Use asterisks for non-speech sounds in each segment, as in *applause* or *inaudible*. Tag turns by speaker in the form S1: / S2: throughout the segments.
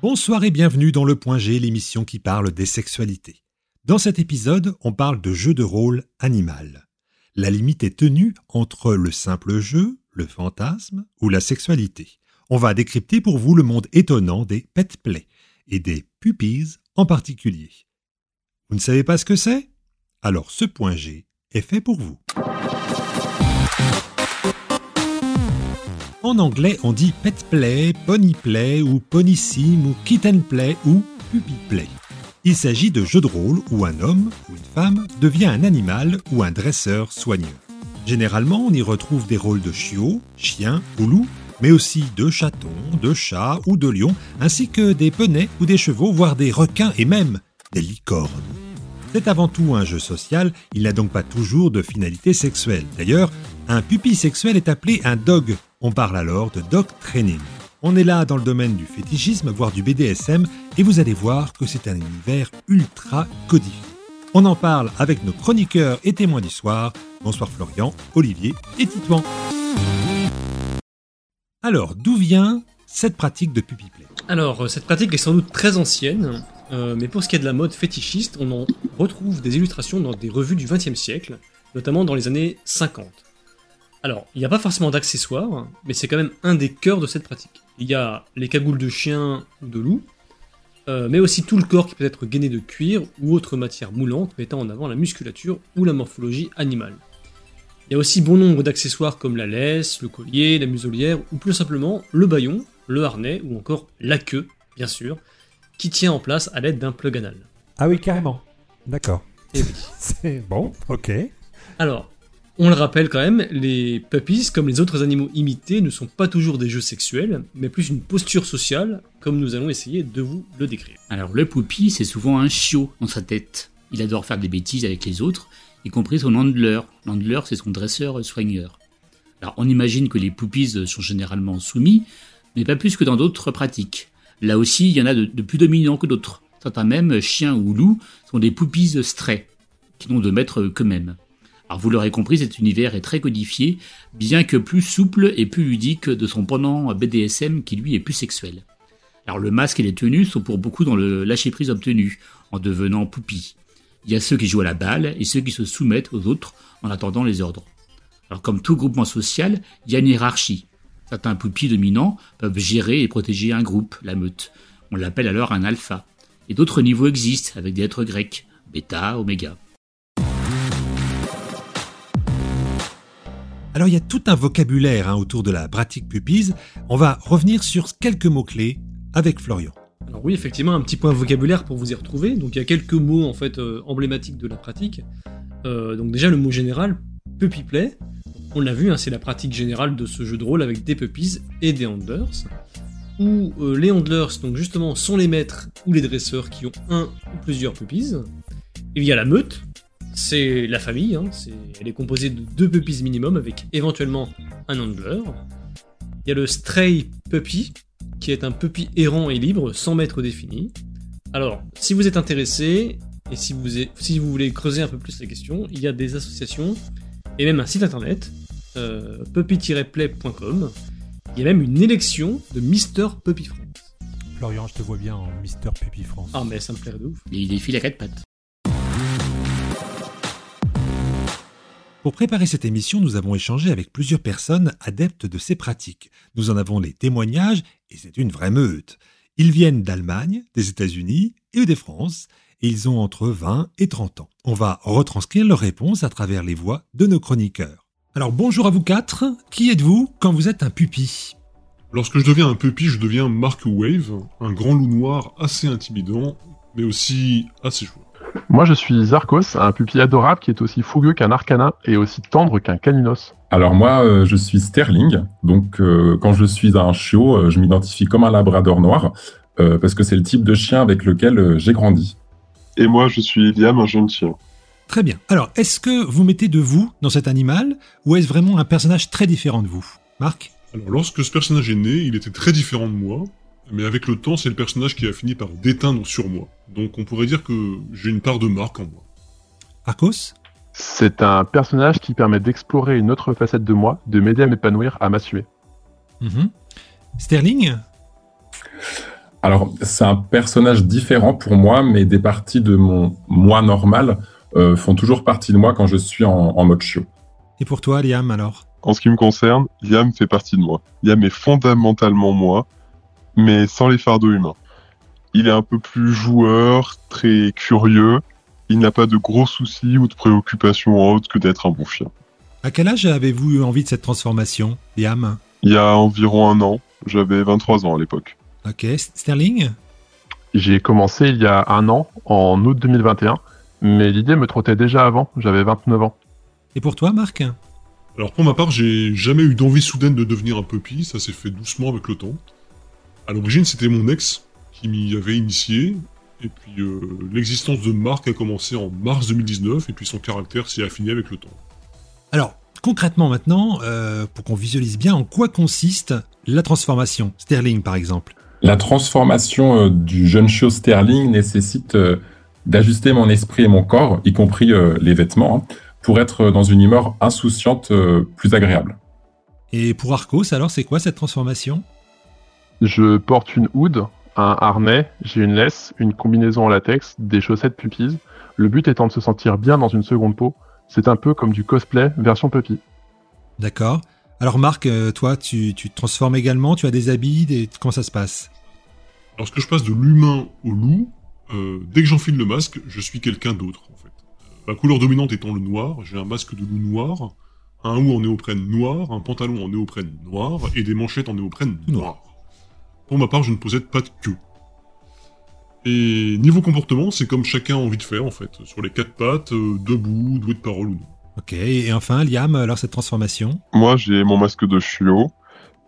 S1: Bonsoir et bienvenue dans Le Point G, l'émission qui parle des sexualités. Dans cet épisode, on parle de jeu de rôle animal. La limite est tenue entre le simple jeu, le fantasme ou la sexualité. On va décrypter pour vous le monde étonnant des pet play et des puppies en particulier. Vous ne savez pas ce que c'est? Alors ce point G est fait pour vous. En anglais, on dit pet play, pony play ou pony sim ou kitten play ou puppy play. Il s'agit de jeux de rôle où un homme ou une femme devient un animal ou un dresseur soigneux. Généralement, on y retrouve des rôles de chiot, chien ou loup, mais aussi de chatons, de chats ou de lions, ainsi que des penets ou des chevaux, voire des requins et même des licornes. C'est avant tout un jeu social, il n'a donc pas toujours de finalité sexuelle. D'ailleurs, un pupille sexuel est appelé un dog. On parle alors de dog training. On est là dans le domaine du fétichisme, voire du BDSM, et vous allez voir que c'est un univers ultra codifié. On en parle avec nos chroniqueurs et témoins du soir. Bonsoir Florian, Olivier et Titouan. Alors, d'où vient cette pratique de puppy
S2: Alors, euh, cette pratique est sans doute très ancienne, euh, mais pour ce qui est de la mode fétichiste, on en retrouve des illustrations dans des revues du XXe siècle, notamment dans les années 50. Alors, il n'y a pas forcément d'accessoires, mais c'est quand même un des cœurs de cette pratique. Il y a les cagoules de chien ou de loup, euh, mais aussi tout le corps qui peut être gainé de cuir ou autre matière moulante mettant en avant la musculature ou la morphologie animale. Il y a aussi bon nombre d'accessoires comme la laisse, le collier, la muselière ou plus simplement le baillon, le harnais ou encore la queue, bien sûr, qui tient en place à l'aide d'un plug anal.
S1: Ah oui, carrément. D'accord.
S2: Et oui. *laughs*
S1: C'est bon, ok.
S2: Alors, on le rappelle quand même, les puppies, comme les autres animaux imités, ne sont pas toujours des jeux sexuels, mais plus une posture sociale, comme nous allons essayer de vous le décrire.
S3: Alors le puppy, c'est souvent un chiot dans sa tête. Il adore faire des bêtises avec les autres, y compris son handler. L'handler, c'est son dresseur soigneur. Alors on imagine que les puppies sont généralement soumis, mais pas plus que dans d'autres pratiques. Là aussi, il y en a de, plus dominants que d'autres. Certains même, chiens ou loups, sont des puppies strays, qui n'ont de maître qu'eux-mêmes. Alors vous l'aurez compris, cet univers est très codifié, bien que plus souple et plus ludique de son pendant BDSM qui lui est plus sexuel. Alors le masque et les tenues sont pour beaucoup dans le lâcher-prise obtenu, en devenant poupie. Il y a ceux qui jouent à la balle et ceux qui se soumettent aux autres en attendant les ordres. Alors comme tout groupement social, il y a une hiérarchie. Certains poupies dominants peuvent gérer et protéger un groupe, la meute. On l'appelle alors un alpha. Et d'autres niveaux existent avec des êtres grecs, bêta, oméga.
S1: Alors il y a tout un vocabulaire hein, autour de la pratique pupille. On va revenir sur quelques mots-clés avec Florian.
S2: Alors oui, effectivement, un petit point vocabulaire pour vous y retrouver. Donc il y a quelques mots en fait euh, emblématiques de la pratique. Euh, donc déjà le mot général, puppy play. On l'a vu, hein, c'est la pratique générale de ce jeu de rôle avec des puppies et des handlers. Où euh, les handlers, donc justement, sont les maîtres ou les dresseurs qui ont un ou plusieurs puppies. Il y a la meute, c'est la famille, hein, elle est composée de deux puppies minimum avec éventuellement un handler. Il y a le stray puppy, qui est un puppy errant et libre sans maître défini. Alors, si vous êtes intéressé et si vous, êtes- si vous voulez creuser un peu plus la question, il y a des associations et même un site internet, euh, puppy-play.com. Il y a même une élection de Mister Puppy France.
S1: Florian, je te vois bien en Mister Puppy France.
S2: Ah, mais ça me plairait de ouf.
S3: Il défile à quatre pattes.
S1: Pour préparer cette émission, nous avons échangé avec plusieurs personnes adeptes de ces pratiques. Nous en avons les témoignages et c'est une vraie meute. Ils viennent d'Allemagne, des États-Unis et des France et ils ont entre 20 et 30 ans. On va retranscrire leurs réponses à travers les voix de nos chroniqueurs. Alors bonjour à vous quatre. Qui êtes-vous quand vous êtes un pupi?
S4: Lorsque je deviens un puppy, je deviens Mark Wave, un grand loup noir assez intimidant, mais aussi assez joueur.
S5: Moi, je suis Zarkos, un pupille adorable qui est aussi fougueux qu'un arcana et aussi tendre qu'un caninos.
S6: Alors moi, euh, je suis Sterling. Donc euh, quand je suis un chiot, euh, je m'identifie comme un labrador noir euh, parce que c'est le type de chien avec lequel euh, j'ai grandi.
S7: Et moi, je suis Liam, un jeune chien.
S1: Très bien. Alors, est-ce que vous mettez de vous dans cet animal ou est-ce vraiment un personnage très différent de vous? Marc?
S4: Alors lorsque ce personnage est né, il était très différent de moi, mais avec le temps, c'est le personnage qui a fini par déteindre sur moi. Donc on pourrait dire que j'ai une part de Mark en moi.
S1: Arcos
S5: C'est un personnage qui permet d'explorer une autre facette de moi, de m'aider à m'épanouir, à m'assumer.
S1: Mhm. Sterling
S6: Alors, c'est un personnage différent pour moi, mais des parties de mon moi normal euh, font toujours partie de moi quand je suis en, en mode chiot.
S1: Et pour toi, Liam, alors?
S7: En ce qui me concerne, Liam fait partie de moi. Liam est fondamentalement moi, mais sans les fardeaux humains. Il est un peu plus joueur, très curieux. Il n'a pas de gros soucis ou de préoccupations autres que d'être un bon chien.
S1: À quel âge avez-vous eu envie de cette transformation, Liam?
S7: Il y a environ un an, j'avais 23 ans à l'époque.
S1: Ok, Sterling?
S5: J'ai commencé il y a un an, en août 2021, mais l'idée me trottait déjà avant, j'avais 29 ans.
S1: Et pour toi, Marc?
S4: Alors pour ma part, j'ai jamais eu d'envie soudaine de devenir un puppy, ça s'est fait doucement avec le temps. À l'origine, c'était mon ex qui m'y avait initié, et puis euh, l'existence de Marc a commencé en mars 2019, et puis son caractère s'est affiné avec le temps.
S1: Alors, concrètement maintenant, euh, pour qu'on visualise bien en quoi consiste la transformation, Sterling par exemple.
S6: La transformation euh, du jeune chiot Sterling nécessite euh, d'ajuster mon esprit et mon corps, y compris euh, les vêtements, hein, pour être dans une humeur insouciante euh, plus agréable.
S1: Et pour Arcos, alors c'est quoi cette transformation?
S5: Je porte une hood, un harnais, j'ai une laisse, une combinaison en latex, des chaussettes pupilles. Le but étant de se sentir bien dans une seconde peau. C'est un peu comme du cosplay version puppy.
S1: D'accord. Alors Marc, euh, toi, tu, tu te transformes également, tu as des habits, des... comment ça se passe?
S4: Lorsque je passe de l'humain au loup, euh, dès que j'enfile le masque, je suis quelqu'un d'autre en fait. Euh, ma couleur dominante étant le noir, j'ai un masque de loup noir, un haut en néoprène noir, un pantalon en néoprène noir et des manchettes en néoprène noir. Pour ma part, je ne possède pas de queue. Et niveau comportement, c'est comme chacun a envie de faire en fait, sur les quatre pattes, euh, debout, doué de parole ou non.
S1: Ok, et enfin, Liam, alors cette transformation
S7: Moi, j'ai mon masque de chiot,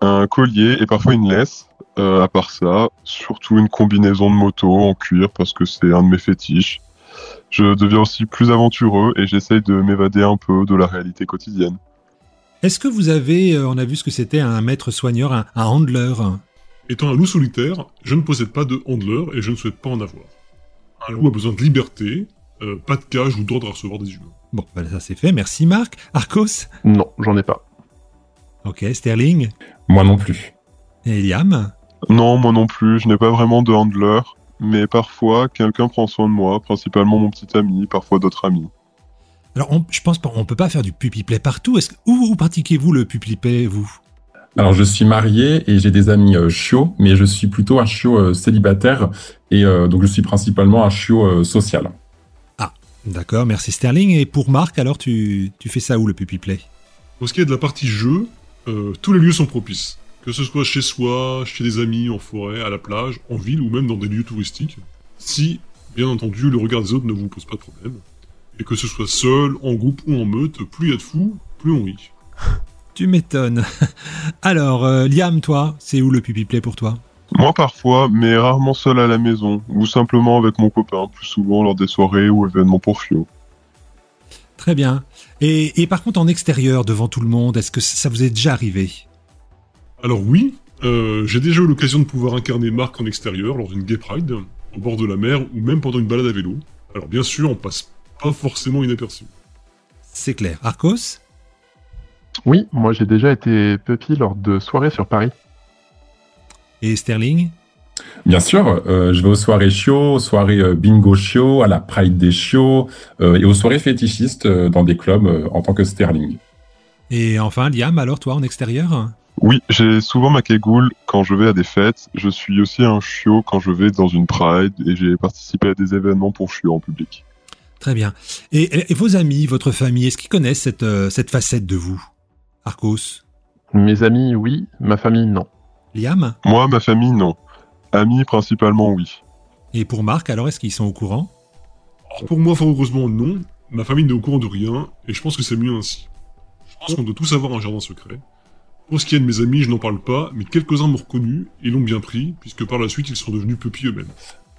S7: un collier et parfois une laisse. Euh, à part ça, surtout une combinaison de moto en cuir parce que c'est un de mes fétiches. Je deviens aussi plus aventureux et j'essaye de m'évader un peu de la réalité quotidienne.
S1: Est-ce que vous avez, euh, on a vu ce que c'était un maître soigneur, un, un handler
S4: Étant un loup solitaire, je ne possède pas de handler et je ne souhaite pas en avoir. Un loup a besoin de liberté, euh, pas de cage ou d'ordre à recevoir des humains.
S1: Bon, ben ça c'est fait, merci Marc. Arcos?
S5: Non, j'en ai pas.
S1: Ok, Sterling?
S6: Moi non plus.
S1: Et Liam?
S7: Non, moi non plus, je n'ai pas vraiment de handler, mais parfois quelqu'un prend soin de moi, principalement mon petit ami, parfois d'autres amis.
S1: Alors, on- je pense pas, on peut pas faire du puppy play partout. Est-ce que, où, où pratiquez-vous le puppy play, vous?
S6: Alors je suis marié et j'ai des amis euh, chiots, mais je suis plutôt un chiot euh, célibataire et euh, donc je suis principalement un chiot euh, social.
S1: D'accord, merci Sterling. Et pour Marc, alors tu, tu fais ça où le puppy play?
S4: Pour ce qui est de la partie jeu, euh, tous les lieux sont propices. Que ce soit chez soi, chez des amis, en forêt, à la plage, en ville ou même dans des lieux touristiques. Si, bien entendu, le regard des autres ne vous pose pas de problème. Et que ce soit seul, en groupe ou en meute, plus il y a de fous, plus on rit.
S1: Tu m'étonnes. *laughs* Alors, euh, Liam, toi, c'est où le puppy play pour toi?
S7: Moi parfois, mais rarement seul à la maison, ou simplement avec mon copain, plus souvent lors des soirées ou événements pour chiots.
S1: Très bien. Et, et par contre, en extérieur, devant tout le monde, est-ce que ça vous est déjà arrivé?
S4: Alors oui, euh, j'ai déjà eu l'occasion de pouvoir incarner Marc en extérieur lors d'une gay pride, au bord de la mer ou même pendant une balade à vélo. Alors bien sûr, on passe pas forcément inaperçu.
S1: C'est clair. Arcos?
S5: Oui, moi j'ai déjà été puppy lors de soirées sur Paris.
S1: et Sterling?
S6: Bien sûr, euh, je vais aux soirées chiots, aux soirées euh, bingo chiots, à la Pride des chiots euh, et aux soirées fétichistes euh, dans des clubs euh, en tant que Sterling.
S1: Et enfin, Liam, alors toi, en extérieur?
S7: Oui, j'ai souvent ma cagoule quand je vais à des fêtes. Je suis aussi un chiot quand je vais dans une pride et j'ai participé à des événements pour chiots en public.
S1: Très bien. Et, et vos amis, votre famille, est-ce qu'ils connaissent cette, euh, cette facette de vous? Arcos
S5: Mes amis, oui, ma famille, non.
S1: Liam
S7: Moi, ma famille, non. Amis, principalement, oui.
S1: Et pour Marc, alors, est-ce qu'ils sont au courant?
S4: Alors pour moi, fort heureusement, non. Ma famille n'est au courant de rien, et je pense que c'est mieux ainsi. Je pense qu'on doit tous avoir un jardin secret. Pour ce qui est de mes amis, je n'en parle pas, mais quelques-uns m'ont reconnu et l'ont bien pris, puisque par la suite, ils sont devenus pupilles eux-mêmes.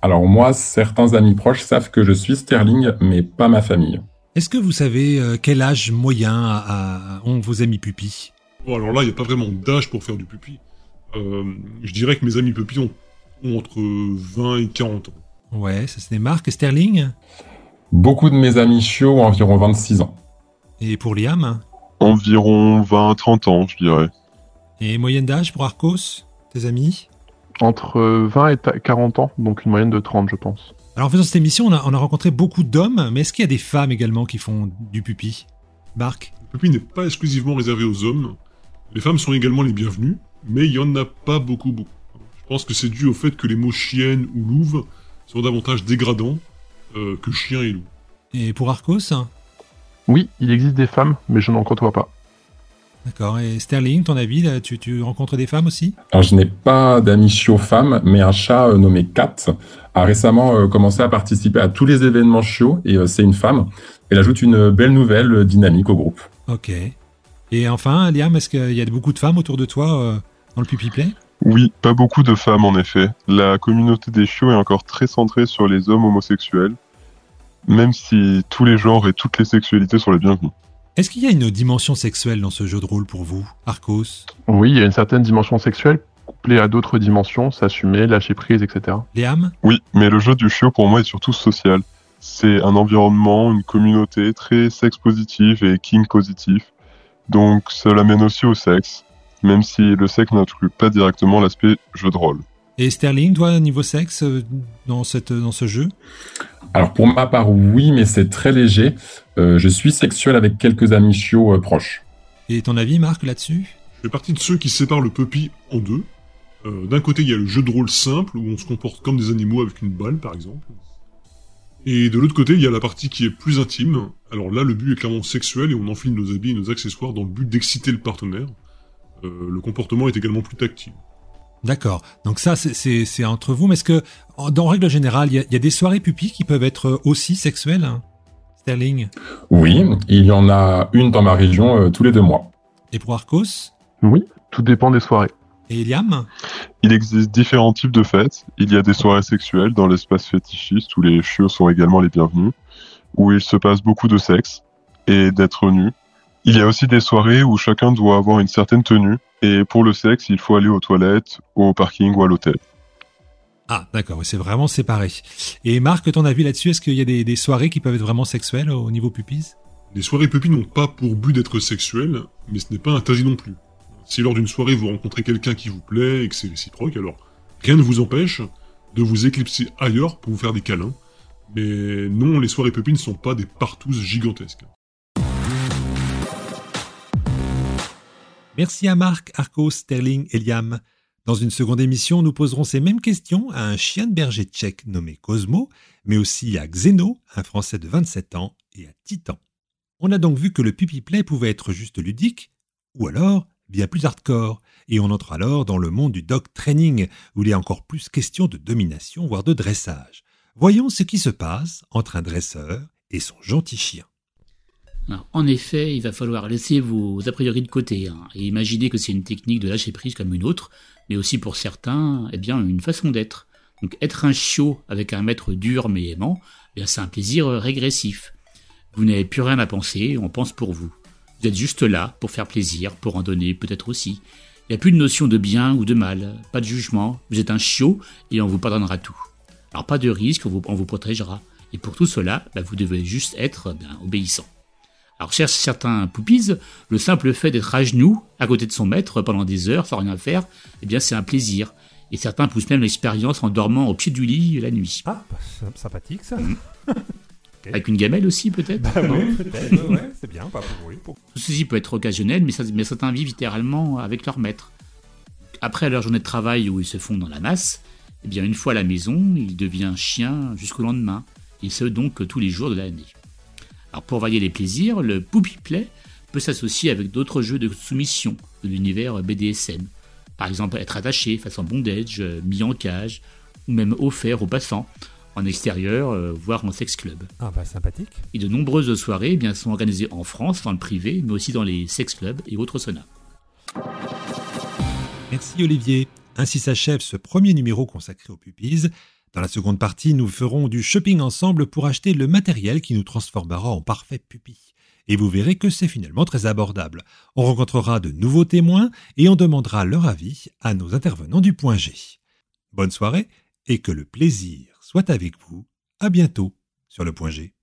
S6: Alors moi, certains amis proches savent que je suis Sterling, mais pas ma famille.
S1: Est-ce que vous savez euh, quel âge moyen a- a- ont vos amis pupilles?
S4: Bon, alors là, il n'y a pas vraiment d'âge pour faire du pupi. Euh, je dirais que mes amis pupilles ont, ont entre 20 et 40 ans.
S1: Ouais, ça c'est Marc et Sterling?
S6: Beaucoup de mes amis chiots ont environ 26 ans.
S1: Et pour Liam?
S7: Environ 20-30 ans, je dirais.
S1: Et moyenne d'âge pour Arcos Tes amis?
S5: Entre 20 et 40 ans, donc une moyenne de 30, je pense.
S1: Alors en faisant cette émission, on a, on a rencontré beaucoup d'hommes, mais est-ce qu'il y a des femmes également qui font du pupi? Marc?
S4: Le pupi n'est pas exclusivement réservé aux hommes. Les femmes sont également les bienvenues, mais il y en a pas beaucoup, beaucoup. Je pense que c'est dû au fait que les mots chienne ou louve sont davantage dégradants euh, que chien et loup.
S1: Et pour Arcos?
S5: Oui, il existe des femmes, mais je n'en côtoie pas.
S1: D'accord. Et Sterling, ton avis, là, tu, tu rencontres des femmes aussi?
S6: Alors, je n'ai pas d'amis chiots femmes, mais un chat euh, nommé Kat a récemment euh, commencé à participer à tous les événements chiots et euh, c'est une femme. Elle ajoute une belle nouvelle euh, dynamique au groupe.
S1: Ok. Et enfin, Liam, est-ce qu'il y a beaucoup de femmes autour de toi euh, dans le pupi play?
S7: Oui, pas beaucoup de femmes en effet. La communauté des chiots est encore très centrée sur les hommes homosexuels, même si tous les genres et toutes les sexualités sont les bienvenus.
S1: Est-ce qu'il y a une dimension sexuelle dans ce jeu de rôle pour vous, Arcos?
S5: Oui, il y a une certaine dimension sexuelle couplée à d'autres dimensions, s'assumer, lâcher prise, etc.
S1: Liam
S7: Oui, mais le jeu du chiot pour moi est surtout social. C'est un environnement, une communauté très sexe positif et king positif. Donc ça l'amène aussi au sexe, même si le sexe n'inclut pas directement l'aspect jeu de rôle.
S1: Et Sterling, toi, niveau sexe, euh, dans, cette, dans ce jeu?
S6: Alors, pour ma part, oui, mais c'est très léger. Euh, je suis sexuel avec quelques amis chiots euh, proches.
S1: Et ton avis, Marc, là-dessus?
S4: Je fais partie de ceux qui séparent le puppy en deux. Euh, D'un côté, il y a le jeu de rôle simple, où on se comporte comme des animaux avec une balle, par exemple. Et de l'autre côté, il y a la partie qui est plus intime. Alors là, le but est clairement sexuel, et on enfile nos habits et nos accessoires dans le but d'exciter le partenaire. Euh, le comportement est également plus tactile.
S1: D'accord. Donc ça, c'est- c'est c'est entre vous. Mais est-ce que, en, dans règle générale, il y, a- il y a des soirées pupilles qui peuvent être aussi sexuelles hein Sterling?
S6: Oui, il y en a une dans ma région euh, tous les deux mois.
S1: Et pour Arcos?
S5: Oui, tout dépend des soirées.
S1: Et Liam?
S7: Il existe différents types de fêtes. Il y a des soirées sexuelles dans l'espace fétichiste où les chiots sont également les bienvenus, où il se passe beaucoup de sexe et d'être nu. Il y a aussi des soirées où chacun doit avoir une certaine tenue et pour le sexe, il faut aller aux toilettes, au parking ou à l'hôtel.
S1: Ah, d'accord, c'est vraiment séparé. Et Marc, ton avis là-dessus, est-ce qu'il y a des, des soirées qui peuvent être vraiment sexuelles au niveau pupilles?
S4: Les soirées puppy n'ont pas pour but d'être sexuelles, mais ce n'est pas interdit non plus. Si lors d'une soirée vous rencontrez quelqu'un qui vous plaît et que c'est réciproque, alors rien ne vous empêche de vous éclipser ailleurs pour vous faire des câlins. Mais non, les soirées puppy ne sont pas des partouzes gigantesques.
S1: Merci à Marc, Arcos, Sterling et Liam. Dans une seconde émission, nous poserons ces mêmes questions à un chien de berger tchèque nommé Cosmo, mais aussi à Xeno, un Français de 27 ans, et à Titan. On a donc vu que le puppy play pouvait être juste ludique, ou alors bien plus hardcore, et on entre alors dans le monde du dog training, où il est encore plus question de domination, voire de dressage. Voyons ce qui se passe entre un dresseur et son gentil chien.
S3: En effet, il va falloir laisser vos a priori de côté hein, et imaginer que c'est une technique de lâcher prise comme une autre, mais aussi pour certains, eh bien, une façon d'être. Donc, être un chiot avec un maître dur mais aimant, eh c'est un plaisir euh, régressif. Vous n'avez plus rien à penser, on pense pour vous. Vous êtes juste là pour faire plaisir, pour en donner peut-être aussi. Il n'y a plus de notion de bien ou de mal, pas de jugement. Vous êtes un chiot et on vous pardonnera tout. Alors pas de risque, on vous, on vous protégera. Et pour tout cela, bah, vous devez juste être ben, obéissant. Alors chez certains poupies, le simple fait d'être à genoux, à côté de son maître, pendant des heures, sans rien faire, eh bien c'est un plaisir. Et certains poussent même l'expérience en dormant au pied du lit la nuit.
S8: Ah, sympathique ça. *laughs*
S3: Avec une gamelle aussi peut-être
S8: Bah oui, peut-être, ouais, c'est bien, pas pour oui. pour-
S3: Tout ceci peut être occasionnel, mais, ça, mais certains vivent littéralement avec leur maître. Après leur journée de travail où ils se font dans la masse, eh bien une fois à la maison, il devient chien jusqu'au lendemain, et ce donc tous les jours de l'année. Alors pour varier les plaisirs, le Poopy Play peut s'associer avec d'autres jeux de soumission de l'univers BDSM. Par exemple être attaché face en bondage, mis en cage, ou même offert aux passants, en extérieur, euh, voire en sex club.
S8: Ah bah sympathique.
S3: Et de nombreuses soirées eh bien, sont organisées en France, dans le privé, mais aussi dans les sex clubs et autres saunas.
S1: Merci Olivier. Ainsi s'achève ce premier numéro consacré aux pupilles. Dans la seconde partie, nous ferons du shopping ensemble pour acheter le matériel qui nous transformera en parfait pupille. Et vous verrez que c'est finalement très abordable. On rencontrera de nouveaux témoins et on demandera leur avis à nos intervenants du point G. Bonne soirée et que le plaisir soit avec vous. À bientôt sur le point G.